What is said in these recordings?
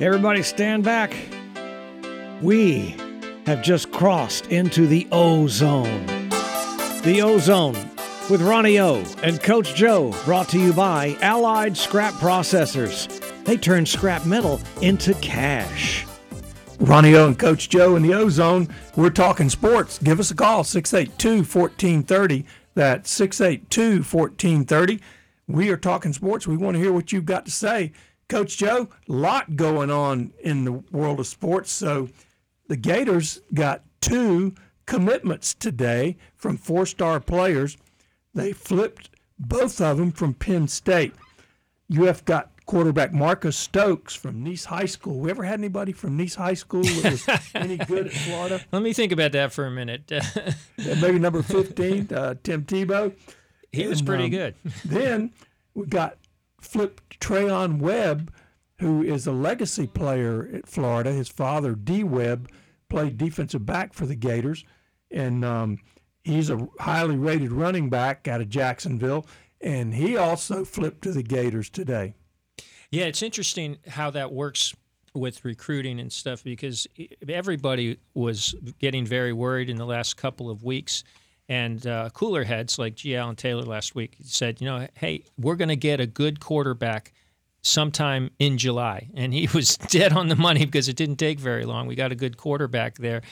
Everybody stand back. We have just crossed into the O Zone. The O Zone with Ronnie O and Coach Joe, brought to you by Allied Scrap Processors. They turn scrap metal into cash. Ronnie O and Coach Joe in the O Zone. We're talking sports. Give us a call, 682 1430. That's 682 1430. We are talking sports. We want to hear what you've got to say. Coach Joe, a lot going on in the world of sports. So the Gators got two commitments today from four star players. They flipped both of them from Penn State. UF got quarterback Marcus Stokes from Nease High School. We ever had anybody from Nease High School that was any good at Florida? Let me think about that for a minute. Maybe number 15, uh, Tim Tebow. He was And, pretty um, good. then we got flipped Treyaun Webb, who is a legacy player at Florida. His father, D. Webb, played defensive back for the Gators, and um, he's a highly rated running back out of Jacksonville. And he also flipped to the Gators today. Yeah, it's interesting how that works with recruiting and stuff because everybody was getting very worried in the last couple of weeks. And uh, cooler heads like G. Allen Taylor last week said, you know, hey, we're going to get a good quarterback sometime in July. And he was dead on the money because it didn't take very long. We got a good quarterback there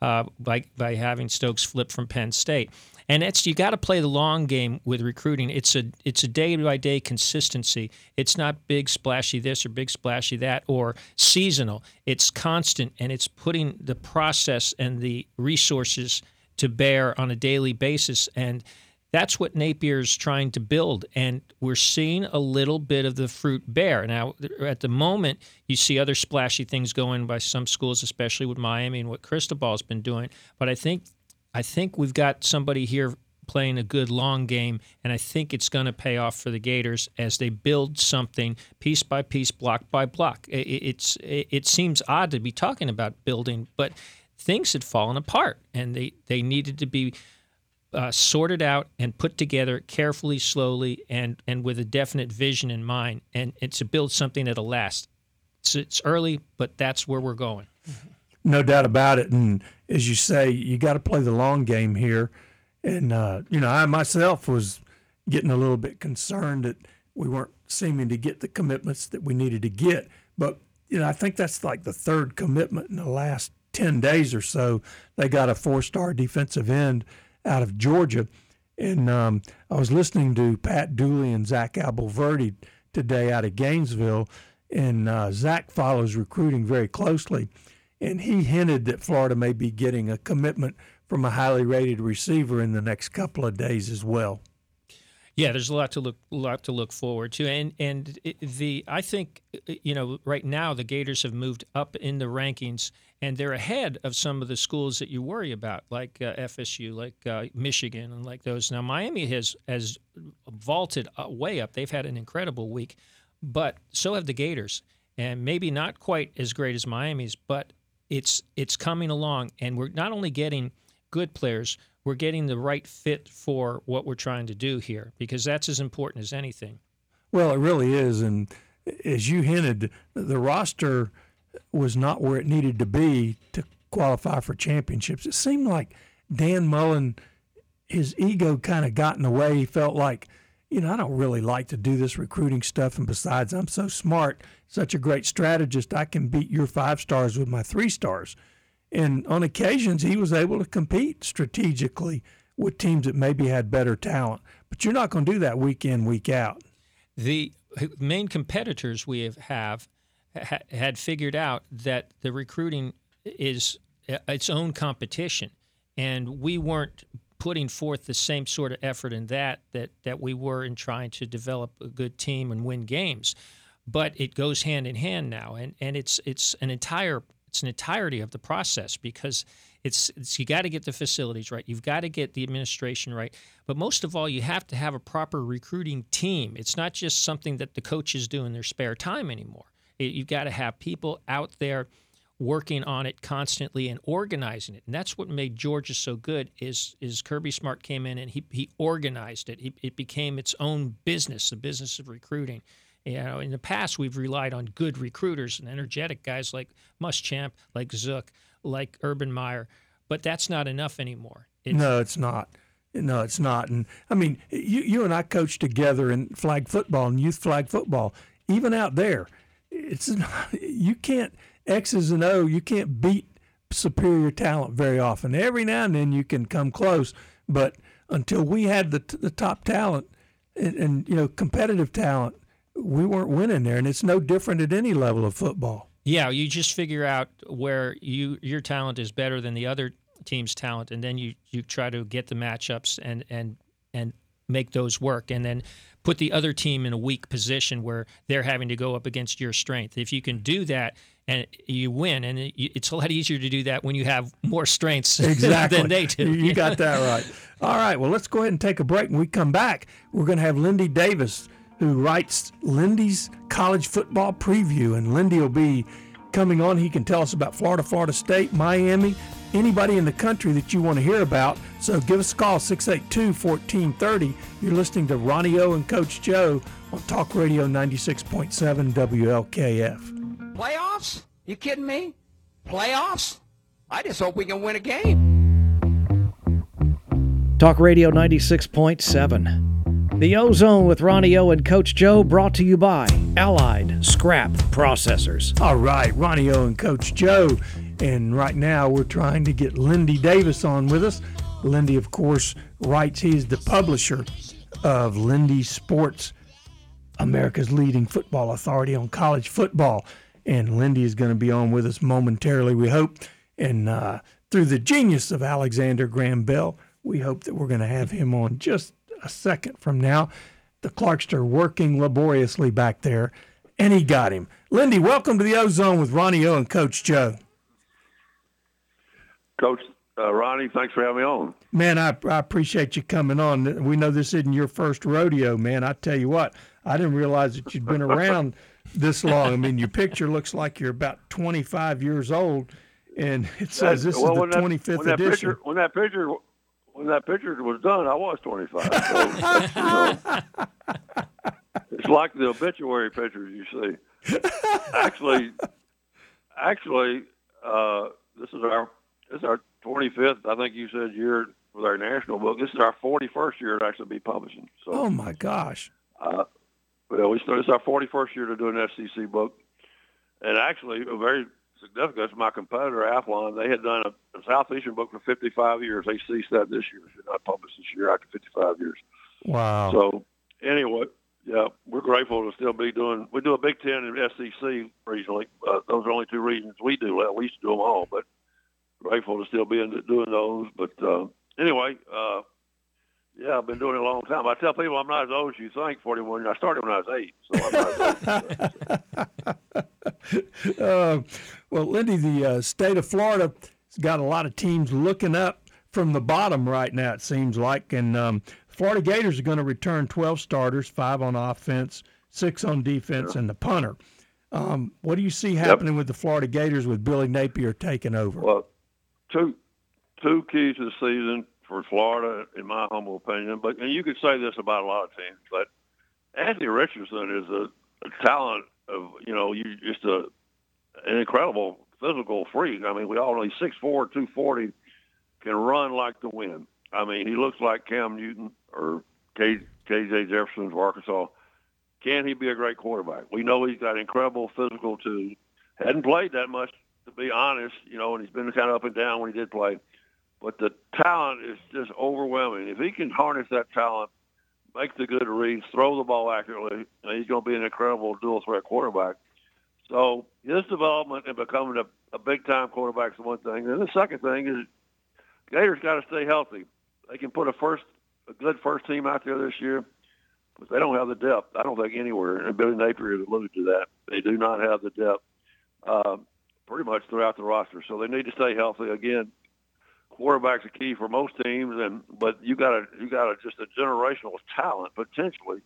uh, by, by having Stokes flip from Penn State. And it's you got to play the long game with recruiting. It's a it's a day by day consistency. It's not big splashy this or big splashy that or seasonal. It's constant and it's putting the process and the resources to bear on a daily basis. And that's what Napier's trying to build. And we're seeing a little bit of the fruit bear. Now, at the moment, you see other splashy things going by some schools, especially with Miami and what Cristobal's been doing. But I think I think we've got somebody here playing a good long game, and I think it's going to pay off for the Gators as they build something piece by piece, block by block. I- I- It's it it seems odd to be talking about building, but things had fallen apart, and they they needed to be uh, sorted out and put together carefully, slowly, and and with a definite vision in mind, and, and to build something that'll last. It's, it's early, but that's where we're going. No doubt about it. And as you say, you got to play the long game here. And, uh, you know, I myself was getting a little bit concerned that we weren't seeming to get the commitments that we needed to get. But, you know, I think that's like the third commitment in the last 10 days or so. They got a four star defensive end out of Georgia. And um, I was listening to Pat Dooley and Zach Abolverdi today out of Gainesville. And uh, Zach follows recruiting very closely and he hinted that Florida may be getting a commitment from a highly rated receiver in the next couple of days as well. Yeah, there's a lot to look lot to look forward to, and and the I think you know right now the Gators have moved up in the rankings, and they're ahead of some of the schools that you worry about, like uh, FSU, like uh, Michigan, and like those. Now Miami has has vaulted uh, way up. They've had an incredible week, but so have the Gators, and maybe not quite as great as Miami's, but it's it's coming along, and we're not only getting good players, we're getting the right fit for what we're trying to do here because that's as important as anything. Well, it really is. And as you hinted, the roster was not where it needed to be to qualify for championships. It seemed like Dan Mullen, his ego kind of got in the way. He felt like, you know, I don't really like to do this recruiting stuff. And besides, I'm so smart, such a great strategist, I can beat your five stars with my three stars. And on occasions, he was able to compete strategically with teams that maybe had better talent. But you're not going to do that week in, week out. The main competitors we have, have ha- had figured out that the recruiting is uh, its own competition, and we weren't putting forth the same sort of effort in that that that we were in trying to develop a good team and win games. But it goes hand in hand now, and, and it's it's an entire it's an entirety of the process because it's, it's you got to get the facilities right, you've got to get the administration right, but most of all, you have to have a proper recruiting team. It's not just something that the coaches do in their spare time anymore. You've got to have people out there working on it constantly and organizing it. And that's what made Georgia so good is is Kirby Smart came in and he, he organized it. It became its own business, the business of recruiting. You know, in the past we've relied on good recruiters and energetic guys like Muschamp, like Zook, like Urban Meyer, but that's not enough anymore. It's, no, it's not. No, it's not. And I mean, you you and I coached together in flag football and youth flag football. Even out there, it's not, you can't X's and O. You can't beat superior talent very often. Every now and then you can come close, but until we had the the top talent and, and you know competitive talent, we weren't winning there, and it's no different at any level of football. Yeah, you just figure out where you your talent is better than the other team's talent, and then you you try to get the matchups and and and make those work, and then put the other team in a weak position where they're having to go up against your strength. If you can do that and you win, and it's a lot easier to do that when you have more strengths exactly. than they do. You got that right. All right, well, let's go ahead and take a break. When we come back, we're going to have Lindy Davis who writes Lindy's college football preview. And Lindy will be coming on. He can tell us about Florida, Florida State, Miami, anybody in the country that you want to hear about. So give us a call, 682 1430. You're listening to Ronnie O and Coach Joe on Talk Radio 96.7 WLKF. Playoffs? You kidding me? Playoffs? I just hope we can win a game. Talk Radio 96.7. The Ozone with Ronnie O and Coach Joe brought to you by Allied Scrap Processors. All right, Ronnie O and Coach Joe. And right now we're trying to get Lindy Davis on with us. Lindy, of course, writes, he's the publisher of Lindy Sports, America's leading football authority on college football. And Lindy is going to be on with us momentarily, we hope. And uh, through the genius of Alexander Graham Bell, we hope that we're going to have him on just a second from now. The Clarkster working laboriously back there, and he got him. Lindy, welcome to the Ozone with Ronnie O and Coach Joe. Coach uh, Ronnie, thanks for having me on. Man, I, I appreciate you coming on. We know this isn't your first rodeo, man. I tell you what, I didn't realize that you'd been around this long. I mean, your picture looks like you're about 25 years old, and it says this well, is the 25th that, when edition. Picture, when that picture when that picture was done, I was 25. So, you know, it's like the obituary pictures you see. Actually, actually, uh, this is our this is our 25th. I think you said year with our national book. This is our 41st year to actually be publishing. So, oh my gosh! Uh, well, we started. This our 41st year to do an SEC book, and actually, a very significance. My competitor, Athlon, they had done a, a Southeastern book for 55 years. They ceased that this year. They're not published this year after 55 years. Wow. So anyway, yeah, we're grateful to still be doing. We do a Big Ten and SEC regionally. Uh, those are only two regions we do. Well, we used to do them all, but grateful to still be in, doing those. But uh, anyway, uh, yeah, I've been doing it a long time. I tell people I'm not as old as you think. 41. I started when I was eight, so I'm not as old. uh, well, Lindy, the uh, state of Florida has got a lot of teams looking up from the bottom right now. It seems like, and um, Florida Gators are going to return 12 starters, five on offense, six on defense, and the punter. Um, what do you see happening yep. with the Florida Gators with Billy Napier taking over? Well, two two keys to the season for Florida, in my humble opinion. But and you could say this about a lot of teams, but Anthony Richardson is a, a talent of you know you just a an incredible physical freak. I mean, we all know he's six four, two forty, can run like the wind. I mean, he looks like Cam Newton or K, KJ Jefferson of Arkansas. Can he be a great quarterback? We know he's got incredible physical too. Hadn't played that much, to be honest, you know, and he's been kind of up and down when he did play. But the talent is just overwhelming. If he can harness that talent, make the good reads, throw the ball accurately, he's going to be an incredible dual threat quarterback. So his development and becoming a, a big time quarterback is one thing. And the second thing is Gators got to stay healthy. They can put a first a good first team out there this year, but they don't have the depth. I don't think anywhere. And Billy Napier has alluded to that. They do not have the depth uh, pretty much throughout the roster. So they need to stay healthy. Again, quarterback's a key for most teams, and but you got a you got a just a generational talent potentially.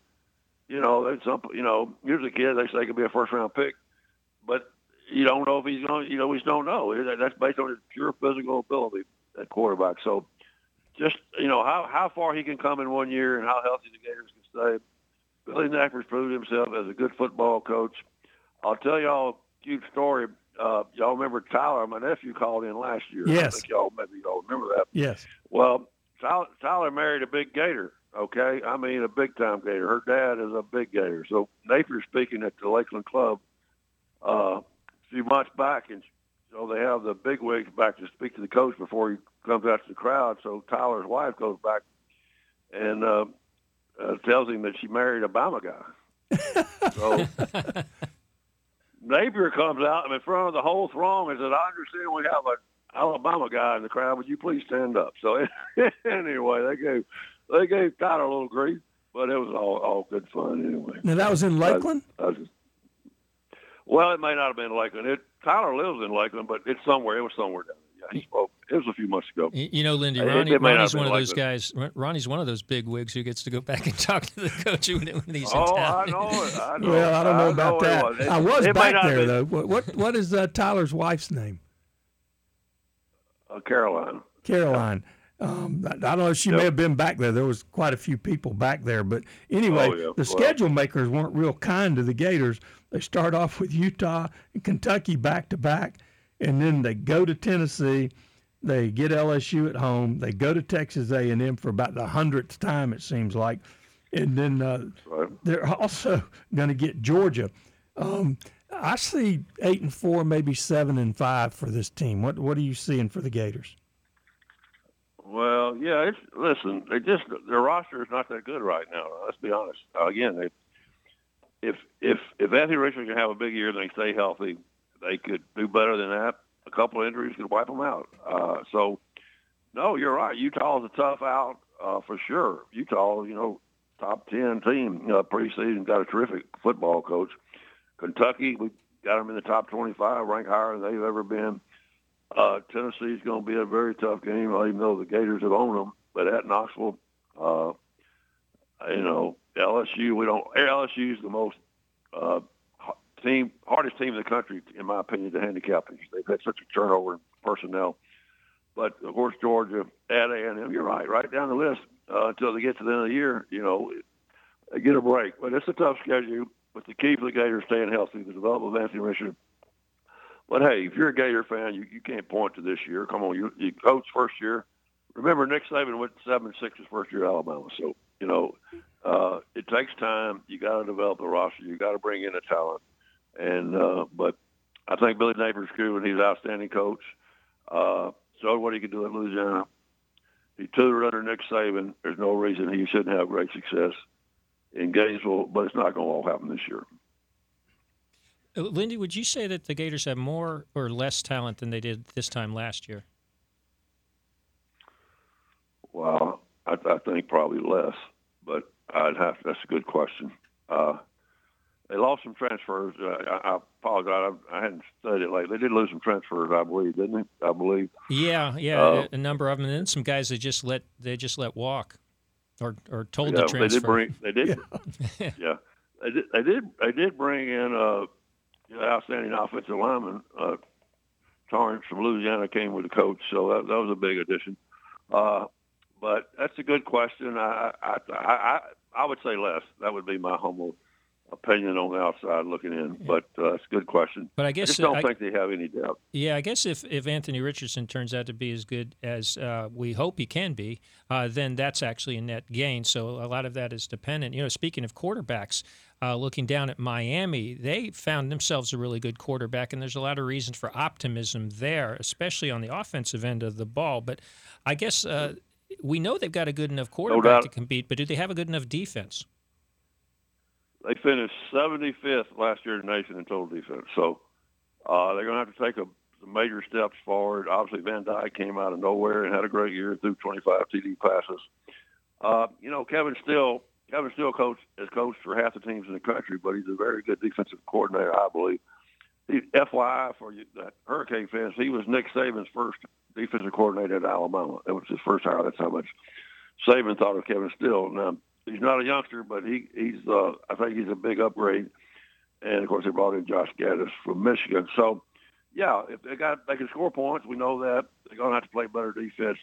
You know, some you know, here's a kid they say could be a first round pick, but you don't know if he's going. You know, we just don't know. That's based on his pure physical ability at quarterback. So, just you know how how far he can come in one year and how healthy the Gators can stay. Billy Napier's proved himself as a good football coach. I'll tell y'all a cute story. Uh, y'all remember Tyler? My nephew called in last year. Yes. I think y'all maybe y'all remember that. Yes. Well, Tyler, Tyler married a big gator. Okay, I mean a big time gator. Her dad is a big gator. So Napier's speaking at the Lakeland Club uh, a few months back, and so they have the big wigs back to speak to the coach before he comes out to the crowd. So Tyler's wife goes back and uh, uh, tells him that she married a Bama guy. so Napier comes out in front of the whole throng and says, "I understand we have an Alabama guy in the crowd. Would you please stand up?" So anyway, they gave they gave Tyler a little grief, but it was all all good fun anyway. Now that was in Lakeland. I, I just, well, it may not have been Lakeland. It Tyler lives in Lakeland, but it's somewhere. It was somewhere down there. Yeah, he spoke. It was a few months ago. You know, Lindy, Ronnie, it may Ronnie's one of been those like guys. Ronnie's one of those big wigs who gets to go back and talk to the coach when, when he's in Oh, town. I know it. I know Well, I don't know about it that. was. I was it back there been, though. What what, what is uh, Tyler's wife's name? Uh, Carolina. Caroline. Um, I I don't know. She may have been back there. There was quite a few people back there, but anyway, Oh, yeah. the Well- schedule makers weren't real kind to the Gators. They start off with Utah and Kentucky back to back, and then they go to Tennessee. They get LSU at home. They go to Texas A&M for about the hundredth time, it seems like, and then uh, Right. they're also going to get Georgia. Um, I see eight and four, maybe seven and five for this team. What what are you seeing for the Gators? Well, yeah. It's listen. They just their roster is not that good right now. Let's be honest. Uh, again, they, if if if Anthony Richardson can have a big year and they stay healthy, they could do better than that. A couple of injuries could wipe them out. Uh, so, no, you're right. Utah's a tough out uh, for sure. Utah, you know, top ten team uh, preseason, got a terrific football coach. Kentucky, we got them in the top 25, ranked higher than they've ever been. Uh, Tennessee's going to be a very tough game, even though the Gators have owned them. But at Knoxville, uh, you know, LSU, we don't. LSU's the most uh, team, hardest team in the country, in my opinion, to handicap. They've had such a turnover in personnel. But of course, Georgia at A&M, you're right, right down the list uh, until they get to the end of the year. You know, get a break, but it's a tough schedule. But the key for the Gators staying healthy, the development of Anthony Richard. But hey, if you're a Gator fan, you, you can't point to this year. Come on, you, you coach first year. Remember, Nick Saban went seven six his first year at Alabama. So you know, uh, it takes time. You got to develop the roster. You got to bring in the talent. And uh, but I think Billy Napier's cool, and he's an outstanding coach. Uh, showed what he could do at Louisiana. He tutored under Nick Saban. There's no reason he shouldn't have great success in Gainesville, but it's not going to all happen this year. Uh, Lindy, would you say that the Gators have more or less talent than they did this time last year? Well, I, I think probably less, but I'd have. That's a good question. Uh, they lost some transfers. Uh, I, I apologize. I, I hadn't studied it lately. They did lose some transfers, I believe, didn't they? I believe. Yeah, yeah, Uh, a, a number of them, and then some guys they just let they just let walk, or or told yeah, to transfer. they did bring. They did. Yeah, they did. They did. They did bring in uh, you know, outstanding offensive lineman. Uh, Torrence from Louisiana came with the coach, so that, that was a big addition. Uh, but that's a good question. I, I I I I would say less. That would be my humble opinion on the outside looking in. But uh, it's a good question. But I I guess just don't I- think they have any doubt. Yeah, I guess if, if Anthony Richardson turns out to be as good as uh, we hope he can be, uh, then that's actually a net gain. So a lot of that is dependent. You know, speaking of quarterbacks, uh, looking down at Miami, they found themselves a really good quarterback, and there's a lot of reasons for optimism there, especially on the offensive end of the ball. But I guess uh, we know they've got a good enough quarterback doubt. to compete, but do they have a good enough defense? They finished 75th last year in the nation in total defense. So uh, they're going to have to take a, some major steps forward. Obviously, Van Dyke came out of nowhere and had a great year, threw 25 TD passes. Uh, you know, Kevin Steele, Kevin Steele coach has coached for half the teams in the country, but he's a very good defensive coordinator, I believe. He, FYI for you, that Hurricane fans, he was Nick Saban's first defensive coordinator at Alabama. That was his first hire. That's how much Saban thought of Kevin Steele. Now, he's not a youngster, but he he's uh, I think he's a big upgrade. And of course, they brought in Josh Gattis from Michigan. So, yeah, if they got they can score points, we know that they're going to have to play better defense.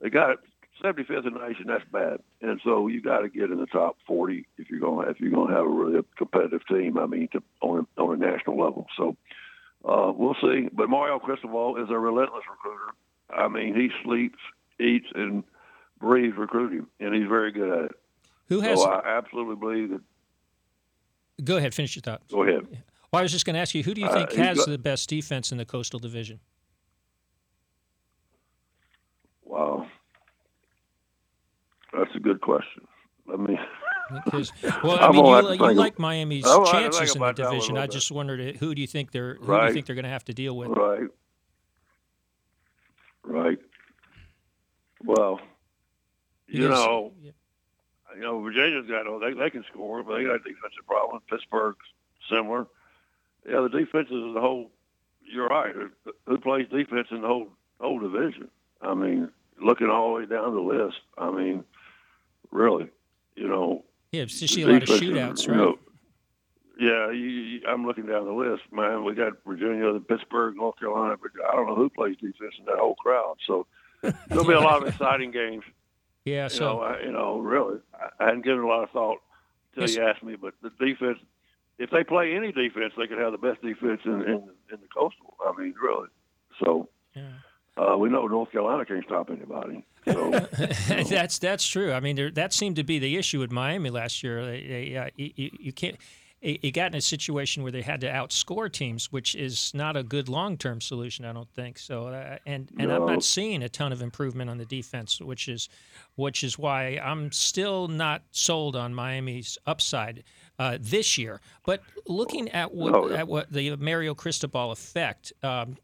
They got 75th in the nation. That's bad, and so you got to get in the top 40 if you're going to if you're going to have a really competitive team. I mean, to, on a, on a national level. So uh, we'll see. But Mario Cristobal is a relentless recruiter. I mean, he sleeps, eats, and breathes recruiting, and he's very good at it. Who has? So I absolutely believe that. Go ahead, finish your thought. Go ahead. Well, I was just going to ask you, who do you Uh, think he's has got- the best defense in the Coastal Division? Wow, that's a good question. Let me. Because, well, I mean, you, you of- like Miami's I'm gonna have to chances in the about that one a division. I just wondered who do you think they're who do you Right. think they're going to have to deal with? Right. Right. Well, you Because- know, yeah. You know, Virginia's got oh, they they can score, but they got a defensive problem. Pittsburgh's similar. Yeah, the defenses as the whole. You're right. Who- plays defense in the whole whole division? I mean, looking all the way down the list. I mean, really, you know, yeah, it's just see a lot of shootouts, you right? know, yeah, you, you, I'm looking down the list, man. We got Virginia, the Pittsburgh, North Carolina, but I don't know who plays defense in that whole crowd. So there'll be a lot of exciting games. Yeah, You so know, I, you know, really, I, hadn't given a lot of thought until you asked me. But the defense, if they play any defense, they could have the best defense in in, in the coastal. I mean, really. So yeah. uh, we know North Carolina can't stop anybody. So that's that's true. I mean, there, that seemed to be the issue with Miami last year. They, they, uh, you, you- you can't. It it got in a situation where they had to outscore teams, which is not a good long-term solution, I don't think. So, uh, and and I'm not seeing a ton of improvement on the defense, which is, which is why I'm still not sold on Miami's upside uh, this year. But looking at what Oh, at what the Mario Cristobal effect, um,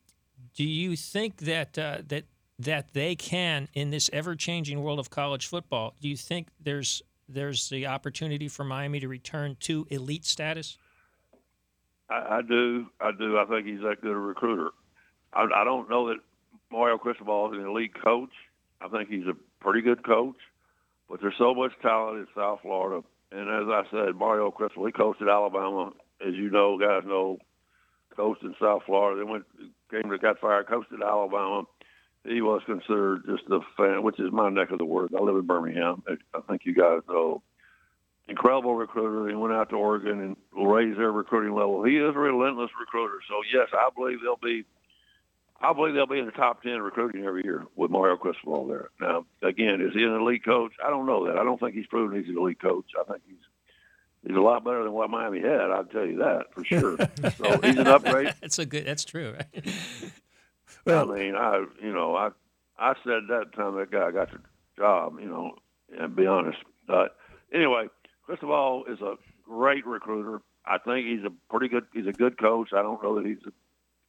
do you think that uh, that that they can in this ever-changing world of college football? Do you think there's there's the opportunity for Miami to return to elite status? I, I do, I do. I think he's that good a recruiter. I, I don't know that Mario Cristobal is an elite coach. I think he's a pretty good coach, but there's so much talent in South Florida. And as I said, Mario Cristobal, he coached at Alabama, as you know, guys know, coached in South Florida. Then went came to got fired, coached at Alabama. He was considered just a fan, which is my neck of the woods. I live in Birmingham. I think you guys know incredible recruiter. He went out to Oregon and raised their recruiting level. He is a relentless recruiter. So yes, I believe they'll be. I believe they'll be in the top ten recruiting every year with Mario Cristobal there. Now, again, is he an elite coach? I don't know that. I don't think he's proven he's an elite coach. I think he's he's a lot better than what Miami had. I'll tell you that for sure. so he's an upgrade. That's a good. That's true. Right? Well, I mean, I you know I I said that time that guy got the job. You know, and be honest. But anyway, Cristobal is a great recruiter. I think he's a pretty good. He's a good coach. I don't know that he's.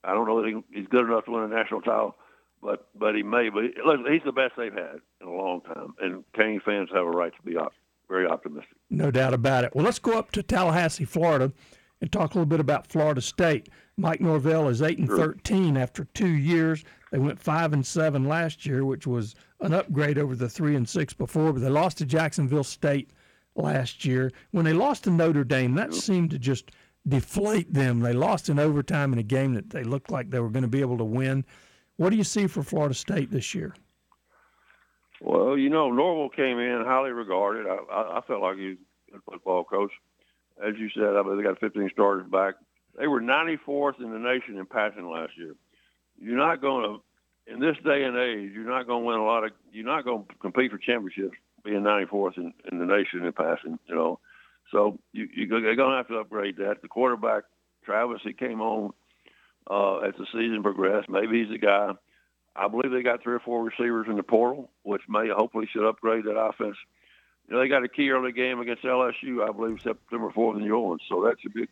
I don't know that he, he's good enough to win a national title, but but he may. But listen, he's the best they've had in a long time, and Cane fans have a right to be op- very optimistic. No doubt about it. Well, let's go up to Tallahassee, Florida, and talk a little bit about Florida State. Mike Norvell is eight and thirteen after two years. They went five and seven last year, which was an upgrade over the three and six before. But they lost to Jacksonville State last year. When they lost to Notre Dame, that seemed to just deflate them. They lost in overtime in a game that they looked like they were going to be able to win. What do you see for Florida State this year? Well, you know, Norvell came in highly regarded. I, I, I felt like he was a good football coach. As you said, I believe they got 15 starters back. They were 94th in the nation in passing last year. You're not going to, in this day and age, you're not going to win a lot of, you're not going to compete for championships being 94th in, in the nation in passing, you know. So you, you, they're going to have to upgrade that. The quarterback, Travis, he came on uh, as the season progressed. Maybe he's the guy. I believe they got three or four receivers in the portal, which may hopefully should upgrade that offense. You know, they got a key early game against LSU, I believe, September 4th in New Orleans. So that should be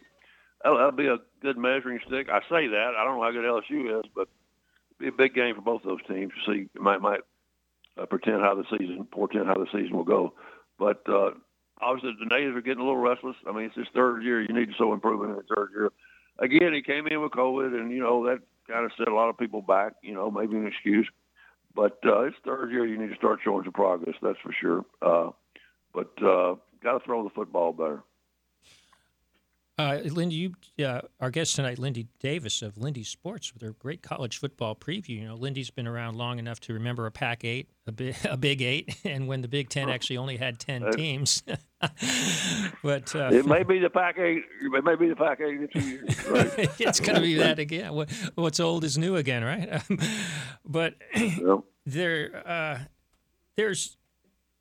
that'll, that'll be a good measuring stick. I say that I don't know how good LSU is, but it'll be a big game for both those teams see. Might might uh, pretend how the season, portend how the season will go. But uh, obviously, the natives are getting a little restless. I mean, it's his third year. You need to show improvement in the third year. Again, he came in with COVID, and you know that kind of set a lot of people back. You know, maybe an excuse. But uh, it's third year. You need to start showing some progress. That's for sure. Uh, but uh, got to throw the football better. Uh, Lindy, you, uh, our guest tonight, Lindy Davis of Lindy Sports, with her great college football preview. You know, Lindy's been around long enough to remember a Pac eight, a big, a Big Eight, and when the Big Ten actually only had ten teams. but uh, it may be the Pac eight. It may be the Pac eight in two years. Right? it's going to be that again. What, what's old is new again, right? but Yep. there, uh, there's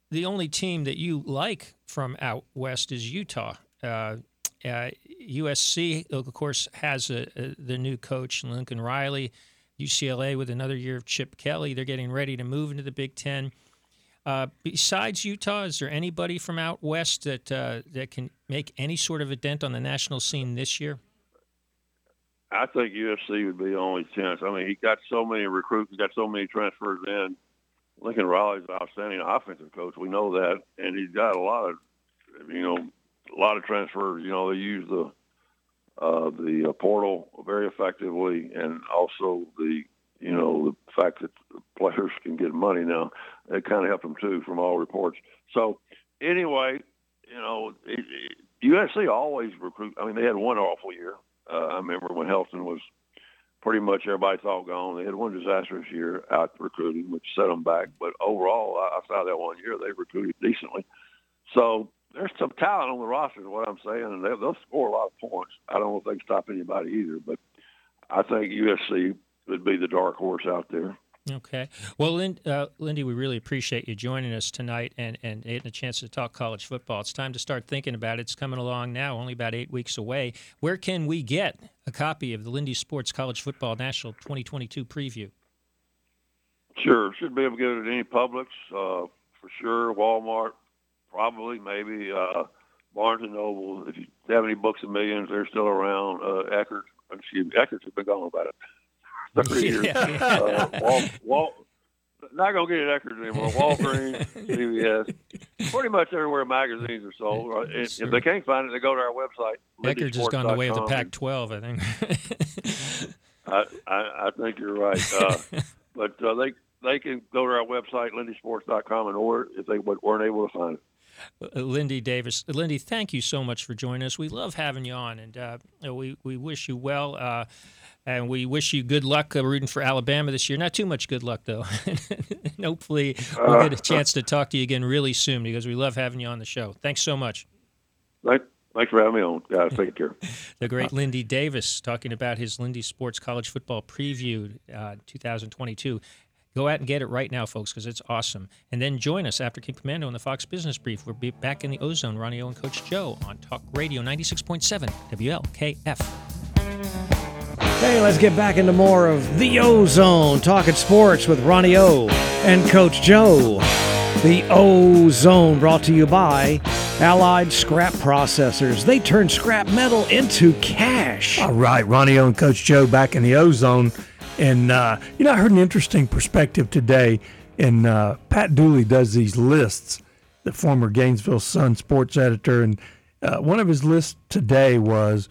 the only team that you like from out west is Utah. Uh, uh, USC, of course, has a, a, the new coach Lincoln Riley. UCLA with another year of Chip Kelly. They're getting ready to move into the Big Ten. Uh, besides Utah, is there anybody from out west that uh, that can make any sort of a dent on the national scene this year? I think USC would be the only chance. I mean, he got so many recruits, he got so many transfers in. Lincoln Riley's an outstanding offensive coach. We know that, and he's got a lot of, you know, a lot of transfers. You know, they use the uh, the uh, portal very effectively, and also the you know the fact that players can get money now. It kind of helped them too, from all reports. So anyway, you know, it, it, USC always recruit. I mean, they had one awful year. Uh, I remember when Helton was pretty much everybody thought gone. They had one disastrous year out recruiting, which set them back. But overall, outside that one year, they recruited decently. So there's some talent on the roster, is what I'm saying, and they'll, they'll score a lot of points. I don't know if they can stop anybody either, but I think USC would be the dark horse out there. Okay. Well, uh, Lindy, we really appreciate you joining us tonight and, and getting a chance to talk college football. It's time to start thinking about it. It's coming along now, only about eight weeks away. Where can we get a copy of the Lindy Sports College Football National 2022 preview? Sure. Should be able to get it at any Publix, uh, for sure. Walmart, probably, maybe. Uh, Barnes and Noble. If you have any books of millions, they're still around. Uh, Eckerd, excuse me, Eckerd's been gone about it. 30 years. Yeah. Uh, Wal, Wal, not gonna get it at Eckerd anymore. Walgreens, CVS, pretty much everywhere magazines are sold. Right? Sure. If they can't find it, they go to our website. Eckerd's has gone the way of the LindySports.com. Pac 12, I think. I, I, I think you're right. Uh, but uh, they they can go to our website, LindySports.com, and order if they weren't able to find it. Uh, Lindy Davis. Lindy, thank you so much for joining us. We love having you on, and uh, we, we wish you well. Uh, and we wish you good luck uh, rooting for Alabama this year. Not too much good luck, though. and hopefully, we'll get a chance to talk to you again really soon because we love having you on the show. Thanks so much. Thank, thanks for having me on, guys. Take care. The great Lindy Davis talking about his Lindy Sports College Football Preview uh, 2022. Go out and get it right now, folks, because it's awesome. And then join us after Kim Komando on the Fox Business Brief. We'll be back in the Ozone, Ronnie O and Coach Joe on Talk Radio 96.7 WLKF. Hey, let's get back into more of the Ozone, talking sports with Ronnie O and Coach Joe. The Ozone brought to you by Allied Scrap Processors. They turn scrap metal into cash. All right, Ronnie O and Coach Joe back in the ozone. And, uh, you know, I heard an interesting perspective today. And uh, Pat Dooley does these lists, the former Gainesville Sun sports editor. And uh, one of his lists today was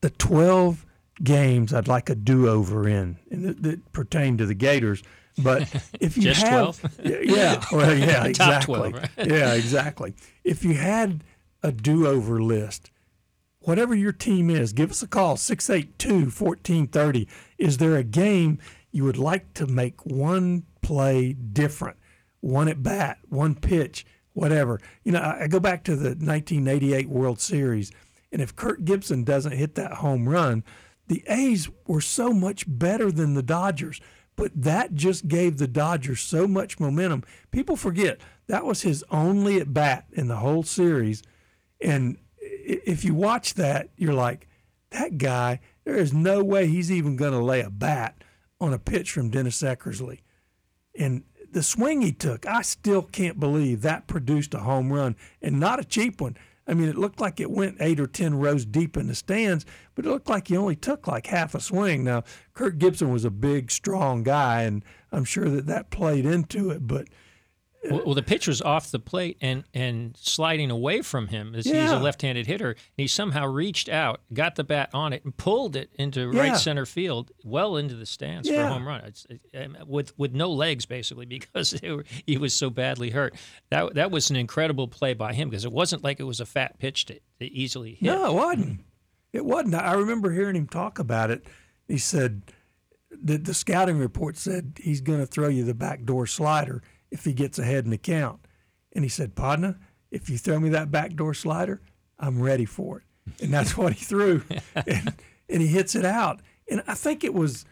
the 12 games I'd like a do over in, and that, that pertain to the Gators. But if you Just have, 12? yeah, well, yeah, exactly, 12, right? yeah, exactly. If you had a do over list, whatever your team is, give us a call 682 1430. Is there a game you would like to make one play different? One at bat, one pitch, whatever. You know, I go back to the 1988 World Series, and if Kirk Gibson doesn't hit that home run, the A's were so much better than the Dodgers. But that just gave the Dodgers so much momentum. People forget that was his only at bat in the whole series. And if you watch that, you're like, that guy, there is no way he's even going to lay a bat on a pitch from Dennis Eckersley. And the swing he took, I still can't believe that produced a home run and not a cheap one. I mean, it looked like it went eight or 10 rows deep in the stands, but it looked like he only took like half a swing. Now, Kirk Gibson was a big, strong guy, and I'm sure that that played into it, but Well, well, the pitch was off the plate and, and sliding away from him. As He's a left-handed hitter. And he somehow reached out, got the bat on it, and pulled it into Yeah. right center field, well into the stands for a home run. It's, it, um, with with no legs basically because were, he was so badly hurt. That that was an incredible play by him because it wasn't like it was a fat pitch to, to easily hit. no, it wasn't. It wasn't. I remember hearing him talk about it. He said the, the scouting report said he's going to throw you the backdoor slider if he gets ahead in the count. And he said, Podna, if you throw me that backdoor slider, I'm ready for it. And that's what he threw. and, and he hits it out. And I think it was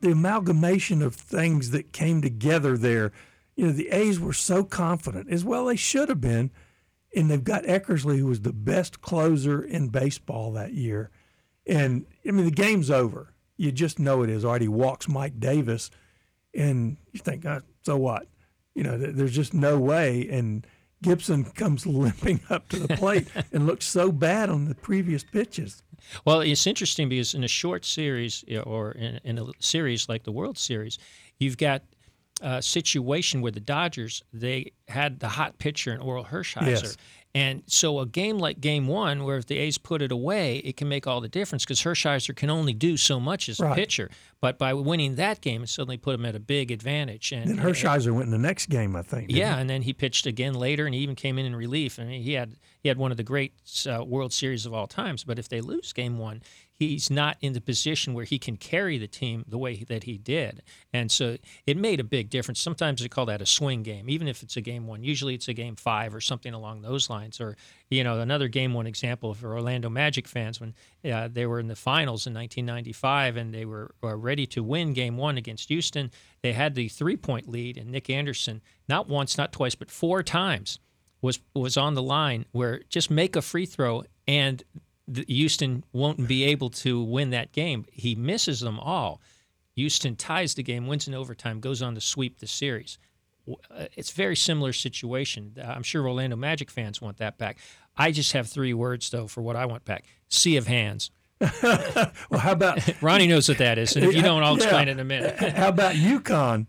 the amalgamation of things that came together there. You know, the A's were so confident, as well they should have been. And they've got Eckersley, who was the best closer in baseball that year. And I mean, the game's over. You just know it is. Already walks Mike Davis, and you think, oh, so what? You know, there's just no way. And Gibson comes limping up to the plate and looks so bad on the previous pitches. Well, it's interesting because in a short series or in, in, a series like the World Series, you've got a situation where the Dodgers they had the hot pitcher in Orel Hershiser, Yes. and so a game like Game One, where if the A's put it away, it can make all the difference because Hershiser can only do so much as a Right. pitcher. But by winning that game, it suddenly put him at a big advantage. And Then Hershiser went in the next game, I think. yeah, and then he pitched again later, and he even came in in relief. I mean, he had he had one of the great uh, World Series of all times. But if they lose Game One, he's not in the position where he can carry the team the way that he did, and so it made a big difference. Sometimes they call that a swing game, even if it's a Game One. Usually it's a Game Five or something along those lines. Or you know, another Game One example for Orlando Magic fans when uh, they were in the finals in 1995 and they were, were ready to win Game One against Houston. They had the three point lead, and Nick Anderson, not once, not twice, but four times, was was on the line where just make a free throw and Houston won't be able to win that game. He misses them all. Houston ties the game, wins in overtime, goes on to sweep the series. Uh, It's very similar situation. Uh, I'm sure Orlando Magic fans want that back. I just have three words though for what I want back: sea of hands. Well, how about Ronnie knows what that is, and if you don't, I'll Yeah. explain it in a minute. how about UConn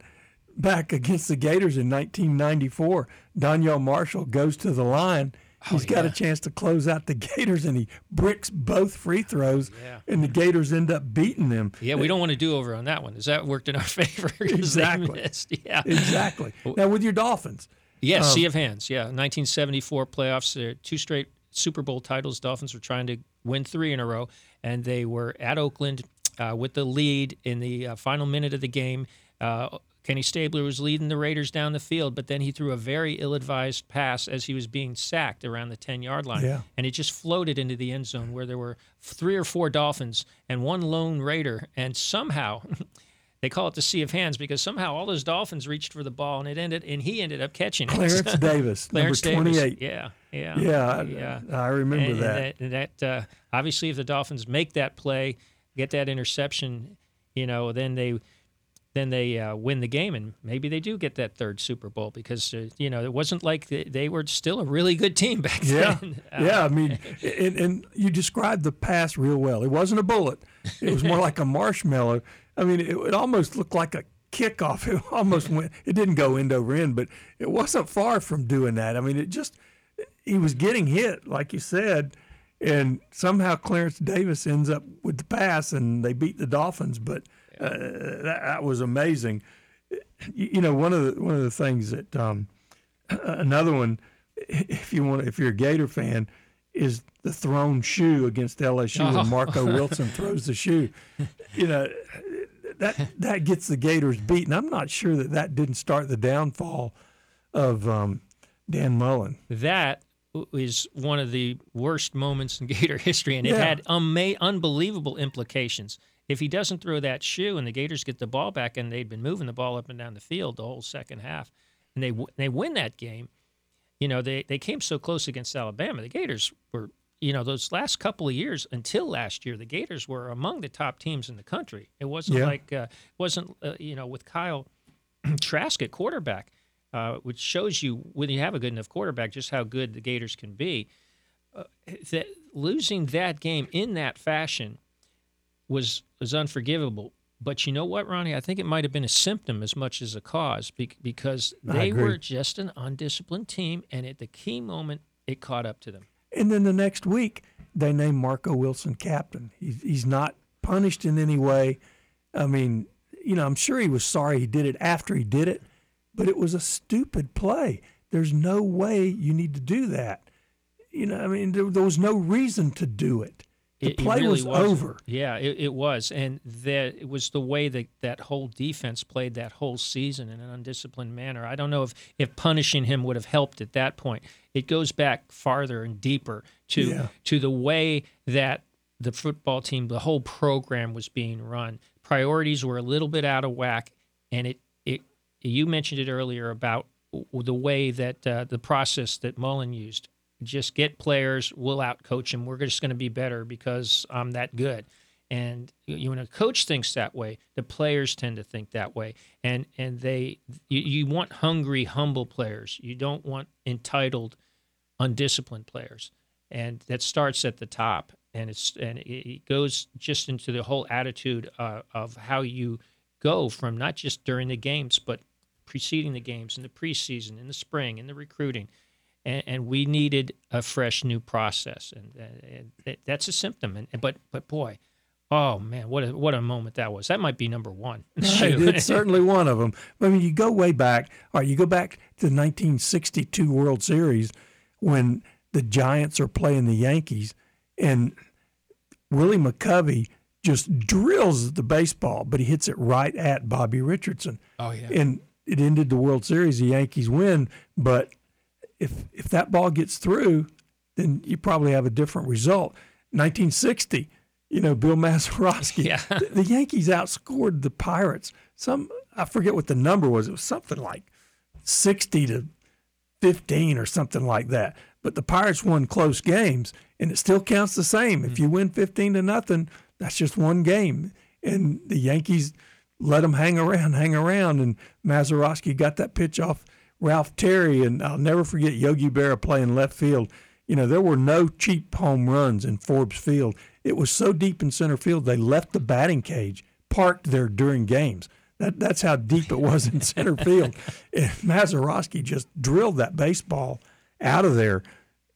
back against the Gators in 1994? Daniel Marshall goes to the line. He's got a Oh, chance to close out the Gators, and he bricks both free throws, Yeah. and the Gators end up beating them. Yeah, we don't want to do over on that one. Has that worked in our favor? Exactly. Yeah. Exactly. now with your Dolphins, Yeah, Um, Sea of Hands. Yeah, 1974 playoffs. Two straight Super Bowl titles. Dolphins were trying to win three in a row, and they were at Oakland uh, with the lead in the uh, final minute of the game. Uh, Kenny Stabler was leading the Raiders down the field, but then he threw a very ill-advised pass as he was being sacked around the 10-yard line, Yeah. and it just floated into the end zone where there were three or four Dolphins and one lone Raider, and somehow. They call it the Sea of Hands because somehow all those Dolphins reached for the ball and it ended, and he ended up catching it. Clarence Davis, Clarence number Davis. 28. Yeah, yeah, Yeah, I- yeah. I remember And- that. And that, and that, uh, obviously, if the Dolphins make that play, get that interception, you know, then they then they uh, win the game, and maybe they do get that third Super Bowl because uh, you know it wasn't like they, they were still a really good team back Yeah, then. Uh, yeah. I mean, and, and you described the pass real well. It wasn't a bullet; it was more like a marshmallow. I mean, it, it almost looked like a kickoff. It almost went. It didn't go end over end, but it wasn't far from doing that. I mean, it just he was getting hit, like you said, and somehow Clarence Davis ends up with the pass, and they beat the Dolphins. But uh, that, that was amazing. You, you know, one of the one of the things that um, another one, if you want, if you're a Gator fan, is the thrown shoe against LSU Oh. when Marco Wilson throws the shoe. You know, that that gets the Gators beat, and I'm not sure that that didn't start the downfall of um, Dan Mullen. that is one of the worst moments in Gator history, and it Yeah. had unbelievable implications. If he doesn't throw that shoe and the Gators get the ball back, and they'd been moving the ball up and down the field the whole second half, and they w- they win that game, you know they they came so close against Alabama. The Gators were you know those last couple of years until last year, the Gators were among the top teams in the country. It wasn't Yeah. like uh, wasn't uh, you know with Kyle Trask at quarterback, uh, which shows you when you have a good enough quarterback just how good the Gators can be. Uh, that losing that game in that fashion was was unforgivable. But you know what, Ronnie? I think it might have been a symptom as much as a cause be- because they were just an undisciplined team, and at the key moment, it caught up to them. And then the next week, they named Marco Wilson captain. He's, he's not punished in any way. I mean, you know, I'm sure he was sorry he did it after he did it, but it was a stupid play. There's no way you need to do that. You know, I mean, there, there was no reason to do it. The It- it play really was over. Yeah, it, it was, and that it was the way that that whole defense played that whole season in an undisciplined manner. I don't know if if punishing him would have helped at that point. It goes back farther and deeper to Yeah. to the way that the football team, the whole program was being run. Priorities were a little bit out of whack, and it it you mentioned it earlier about the way that uh, the process that Mullen used. Just get players, we'll outcoach them. We're just going to be better because I'm that good. And you, when a coach thinks that way, the players tend to think that way, and and they you, you want hungry, humble players. You don't want entitled, undisciplined players, and that starts at the top, and it's and it goes just into the whole attitude uh, of how you go from not just during the games, but preceding the games in the preseason, in the spring, in the recruiting, and, and we needed a fresh new process, and, uh, and that- that's a symptom. And but but boy, oh man, what a what a moment that was. That might be number one. It's certainly one of them. I mean, you go way back. All right, you go back to the 1962 World Series when the Giants are playing the Yankees, and Willie McCovey just drills the baseball, but he hits it right at Bobby Richardson. Oh yeah. and it ended the World Series. The Yankees win, but if if that ball gets through, then you probably have a different result. 1960, you know, Bill Mazeroski. Yeah. the, the Yankees outscored the Pirates. Some I forget what the number was. It was something like 60 to 15 or something like that. But the Pirates won close games, and it still counts the same. If mm-hmm. you win 15 to nothing, that's just one game. And the Yankees let them hang around, hang around. And Mazeroski got that pitch off Ralph Terry. And I'll never forget Yogi Berra playing left field. You know, there were no cheap home runs in Forbes Field. It was so deep in center field, they left the batting cage parked there during games. That, that's how deep it was in center field. And Mazeroski just drilled that baseball out of there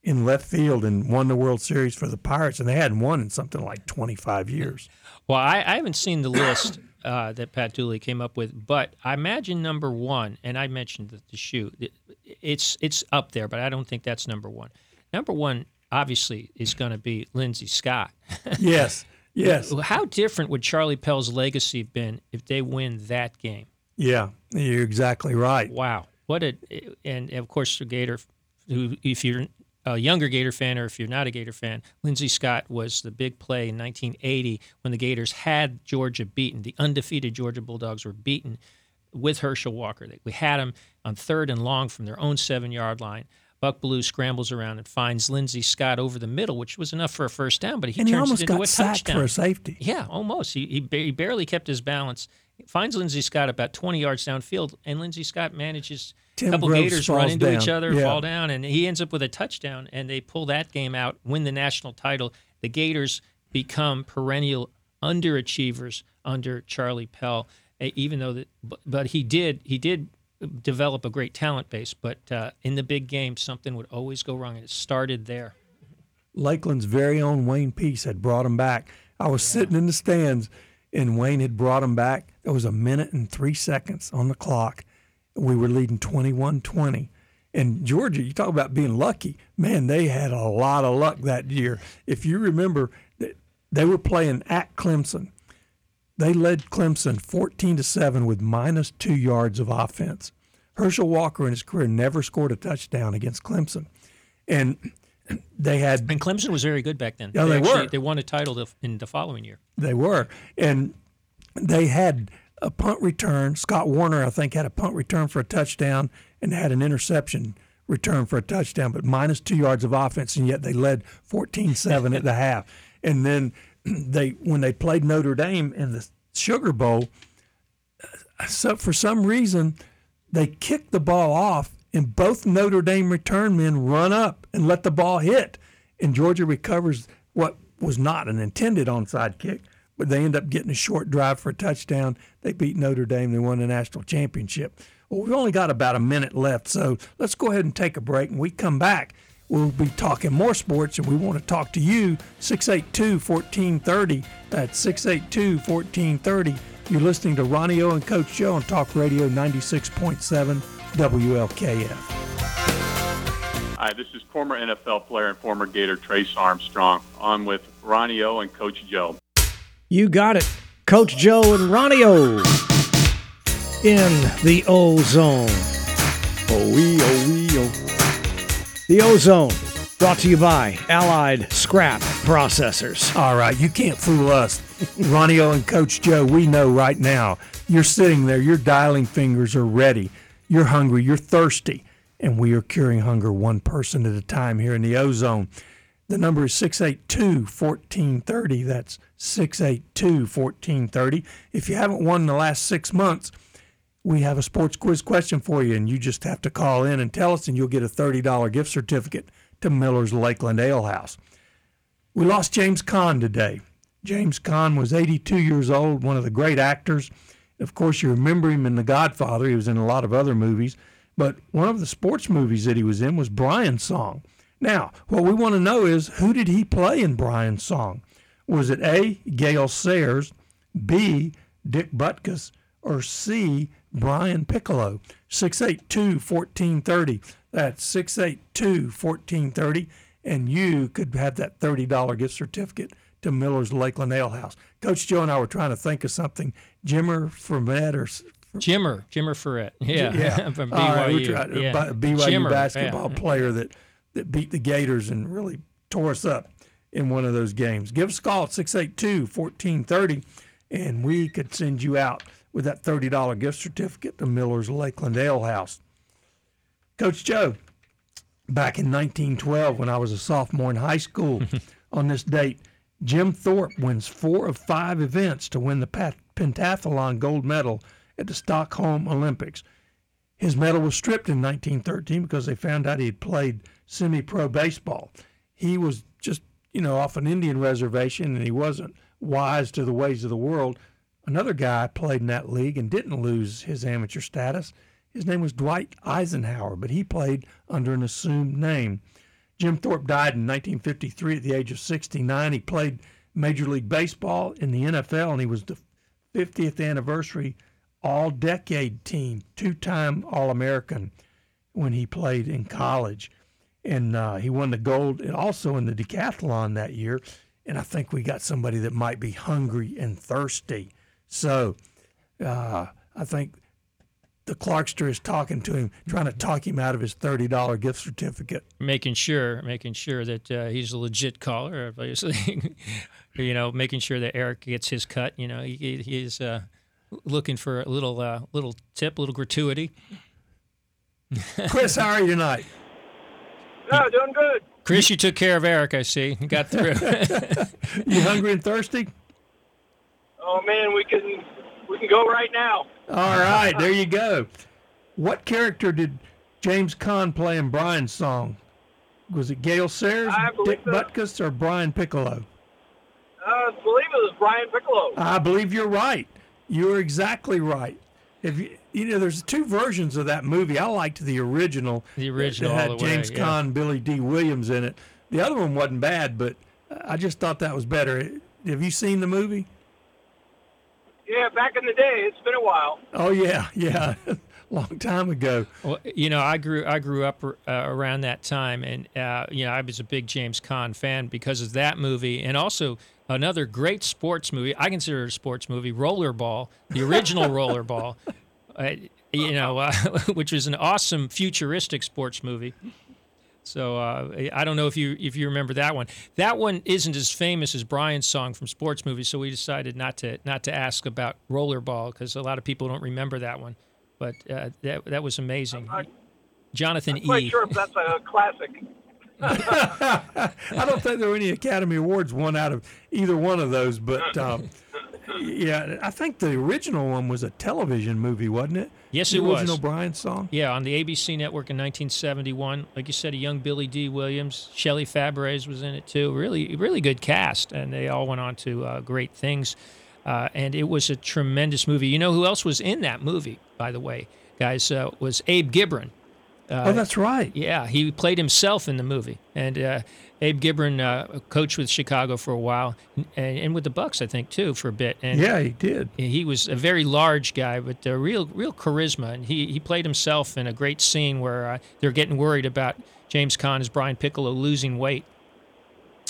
in left field and won the World Series for the Pirates. And they hadn't won in something like 25 years. Well, I, I haven't seen the list uh, that Pat Dooley came up with, but I imagine number one, and I mentioned the, the shoe. it- It's it's up there, but I don't think that's number one. Number one, obviously, is going to be Lindsay Scott. Yes, yes, How different would Charlie Pell's legacy have been if they win that game? yeah. You're exactly right. Wow, what a and of course the Gator, who if you're a younger Gator fan or if you're not a Gator fan, Lindsay Scott was the big play in 1980 when the Gators had Georgia beaten. The undefeated Georgia Bulldogs were beaten with Herschel Walker. We had them on third and long from their own seven yard line. Buck Belue scrambles around and finds Lindsay Scott over the middle, which was enough for a first down, but he And he turns almost it into got a sacked touchdown. for a safety. Yeah, almost. He, he, ba- he barely kept his balance. Finds Lindsay Scott about 20 yards downfield, and Lindsay Scott manages Tim a couple Groves Gators run into each other, Yeah. fall down, and he ends up with a touchdown, and they pull that game out, win the national title. The Gators become perennial underachievers under Charlie Pell, even though that, but he did he did develop a great talent base, but uh, in the big game, something would always go wrong, and it started there. Lakeland's very own Wayne Peace had brought him back. I was sitting in the stands, and Wayne had brought him back. There was a minute and three seconds on the clock. We were leading 21 20. And Georgia, you talk about being lucky. Man, they had a lot of luck that year. If you remember, they were playing at Clemson. They led Clemson 14 to 7 with minus two yards of offense. Herschel Walker in his career never scored a touchdown against Clemson. And they had And Clemson was very good back then. Yeah, they actually, were. They won a title the, in the following year. They were. And they had a punt return. Scott Woerner, I think, had a punt return for a touchdown and had an interception return for a touchdown, but minus two yards of offense, and yet they led 14 7 at the half. And then they, when they played Notre Dame in the Sugar Bowl, uh, so for some reason, they kicked the ball off, and both Notre Dame return men run up and let the ball hit. And Georgia recovers what was not an intended onside kick, but they end up getting a short drive for a touchdown. They beat Notre Dame. They won the national championship. Well, we've only got about a minute left, so let's go ahead and take a break. And we come back, we'll be talking more sports, and we want to talk to you. 682 1430. That's 682 1430. You're listening to Ronnie O and Coach Joe on Talk Radio 96.7 WLKF. Hi, this is former NFL player and former Gator Trace Armstrong. On with Ronnie O and Coach Joe. You got it. Coach Joe and Ronnie O in the O Zone. Oh, wee, oh, wee, oh. The Ozone, brought to you by Allied Scrap Processors. All right, you can't fool us. Ronnie O and Coach Joe, we know right now you're sitting there, your dialing fingers are ready. You're hungry, you're thirsty, and we are curing hunger one person at a time here in the Ozone. The number is 682 1430. That's 682 1430. If you haven't won in the last six months, we have a sports quiz question for you, and you just have to call in and tell us, and you'll get a $30 gift certificate to Miller's Lakeland Ale House. We lost James Caan today. James Caan was 82 years old, one of the great actors. Of course, you remember him in The Godfather. He was in a lot of other movies, but one of the sports movies that he was in was Brian's Song. Now, what we want to know is who did he play in Brian's Song? Was it A, Gale Sayers, B, Dick Butkus, or C, Brian Piccolo? 682 1430. That's 682 1430. And you could have that $30 gift certificate to Miller's Lakeland Ale House. Coach Joe and I were trying to think of something. Jimmer Fermet or Jimmer, Jimmer Ferret. Yeah, yeah. from right, BYU. tried- yeah. BYU Jimmer, basketball yeah. player that, that beat the Gators and really tore us up in one of those games. Give us a call at 682 1430, and we could send you out with that $30 gift certificate to Miller's Lakeland Ale House. Coach Joe, back in 1912, when I was a sophomore in high school, on this date, Jim Thorpe wins four of five events to win the pentathlon gold medal at the Stockholm Olympics. His medal was stripped in 1913 because they found out he had played semi pro baseball. He was just, you know, off an Indian reservation and he wasn't wise to the ways of the world. Another guy played in that league and didn't lose his amateur status. His name was Dwight Eisenhower, but he played under an assumed name. Jim Thorpe died in 1953 at the age of 69. He played Major League Baseball in the NFL, and he was the 50th anniversary All Decade Team, two time All American when he played in college. And uh, he won the gold also in the decathlon that year. And I think we got somebody that might be hungry and thirsty. So uh, I think the Clarkster is talking to him, trying to talk him out of his $30 gift certificate. making sure making sure that uh, he's a legit caller obviously you know making sure that eric gets his cut you know he, he- he's uh, looking for a little uh, little tip little gratuity Chris, how are you tonight? No, doing good. chris you took care of eric i see you got through You hungry and thirsty? Oh man, we can we can go right now. All right, there you go. What character did James Caan play in Brian's song? Was it Gale Sayers, Dick so. Butkus, or Brian Piccolo? Uh, I believe it was Brian Piccolo. I believe you're right. You're exactly right. If you, you know, there's two versions of that movie. I liked the original. The original that had all the way, James yeah. Billy Dee Williams in it. The other one wasn't bad, but I just thought that was better. Have you seen the movie? Yeah, back in the day. It's been a while. Oh yeah, yeah, long time ago. Well, you know, I grew I grew up uh, around that time, and uh, you know, I was a big James Caan fan because of that movie, and also another great sports movie. I consider it a sports movie, Rollerball, the original Rollerball. Uh, you know, uh, which was an awesome futuristic sports movie. So uh, I don't know if you if you remember that one. That one isn't as famous as Brian's song from sports movies, so we decided not to not to ask about Rollerball because a lot of people don't remember that one. But uh, that that was amazing. Jonathan I'm quite E. sure if that's a classic. I don't think there were any Academy Awards won out of either one of those, but um, yeah, I think the original one was a television movie, wasn't it? Yes, the it was. original Brian song. Yeah, on the ABC network in 1971. Like you said, a young Billy Dee Williams, Shelley Fabares was in it too. Really, really good cast, and they all went on to uh, great things. Uh, and it was a tremendous movie. You know who else was in that movie, by the way, guys? Uh, was Abe Gibron. oh, that's right. Yeah, he played himself in the movie, and uh, Abe Gibron uh, coached with Chicago for a while, and, and with the Bucs, I think, too, for a bit. And Yeah, he did. he was a very large guy with a real real charisma and he, he played himself in a great scene where uh, they're getting worried about James Caan as Brian Piccolo losing weight.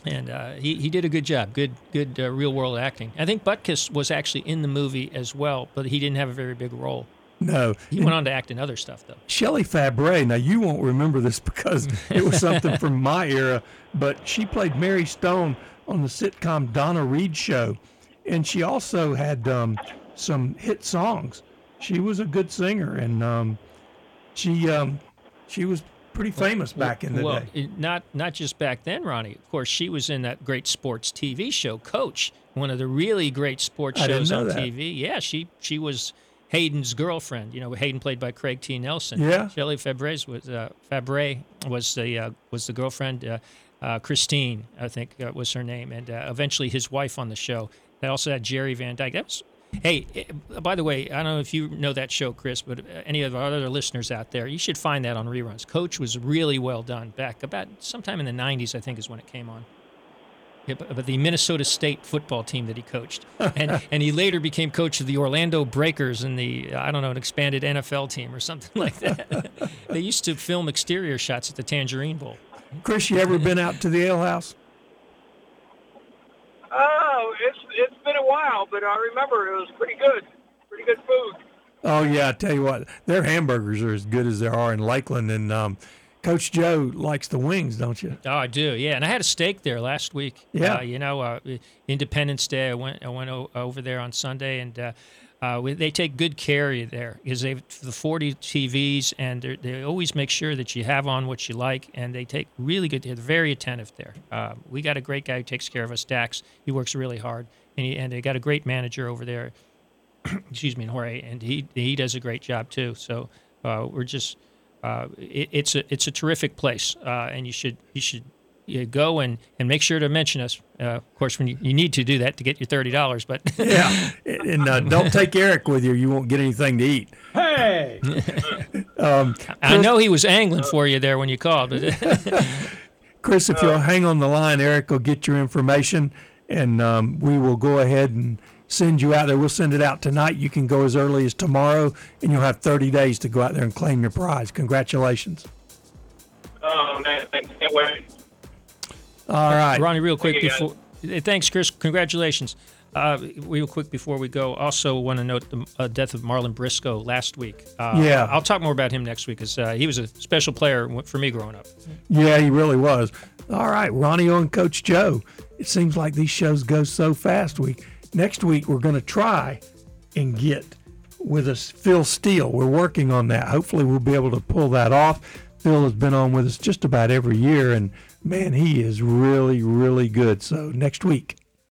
And uh, he, he did a good job, good good uh, real world acting. I think Butkus was actually in the movie as well, but he didn't have a very big role. No, He went on to act in other stuff though. Shelley Fabares. Now you won't remember this because it was something from my era, but she played Mary Stone on the sitcom Donna Reed Show, and she also had um, some hit songs. She was a good singer, and um, she um, she was pretty famous back in the well, day. it- not not just back then, Ronnie. Of course, she was in that great sports TV show, Coach, one of the really great sports shows on that. TV. Yeah, she she was Hayden's girlfriend. You know, Hayden played by Craig T. Nelson. Yeah. Shelley Fabares was uh, Fabares was the uh, was the girlfriend. Uh, uh, Christine, I think, uh, was her name, and uh, eventually his wife on the show. They also had Jerry Van Dyke. That was. Hey, eh, by the way, I don't know if you know that show, Chris, but any of our other listeners out there, you should find that on reruns. Coach was really well done back about sometime in the 90s, I think, is when it came on. Yeah, but, but the Minnesota State football team that he coached, and and he later became coach of the Orlando Breakers in the I don't know an expanded NFL team or something like that. they used to film exterior shots at the Tangerine Bowl. Chris, you ever been out to the ale house? Oh, it's it's been a while, but I remember it was pretty good. Pretty good food. Oh yeah, I tell you what, their hamburgers are as good as there are in Lakeland, and um, Coach Joe likes the wings, don't you? Oh, I do. Yeah, and I had a steak there last week. Yeah. Uh, you know, uh, Independence Day. I went. I went o- over there on Sunday, and uh, uh, we, they take good care of you there because they have the 40 TVs, and they're- always make sure that you have on what you like, and they take really good. They're very attentive there. Uh, we got a great guy who takes care of us, Dax. He works really hard, and he, and they got a great manager over there. excuse me, Jorge, and he he does a great job too. So uh, we're just uh, it, it's a it's a terrific place, uh, and you should you should you go and, and make sure to mention us. Uh, of course, when you, you need to do that to get your thirty dollars, but Yeah, and uh, don't take Eric with you; you won't get anything to eat. Hey! I know he was angling for you there when you called. But Chris, if you'll hang on the line, Eric will get your information, and um, we will go ahead and send you out there. We'll send it out tonight. You can go as early as tomorrow, and you'll have 30 days to go out there and claim your prize. Congratulations! Oh man, thanks. Can't wait. All right, Ronnie, real quick Thank before, thanks, Chris. Congratulations. Uh, real quick before we go, also want to note the uh, death of Marlon Briscoe last week. Uh, Yeah. I'll talk more about him next week because uh, he was a special player for me growing up. Yeah, he really was. All right, Ronnie on Coach Joe. It seems like these shows go so fast. We next week we're going to try and get with us Phil Steele. We're working on that. Hopefully, we'll be able to pull that off. Phil has been on with us just about every year, and man, he is really, really good. So next week.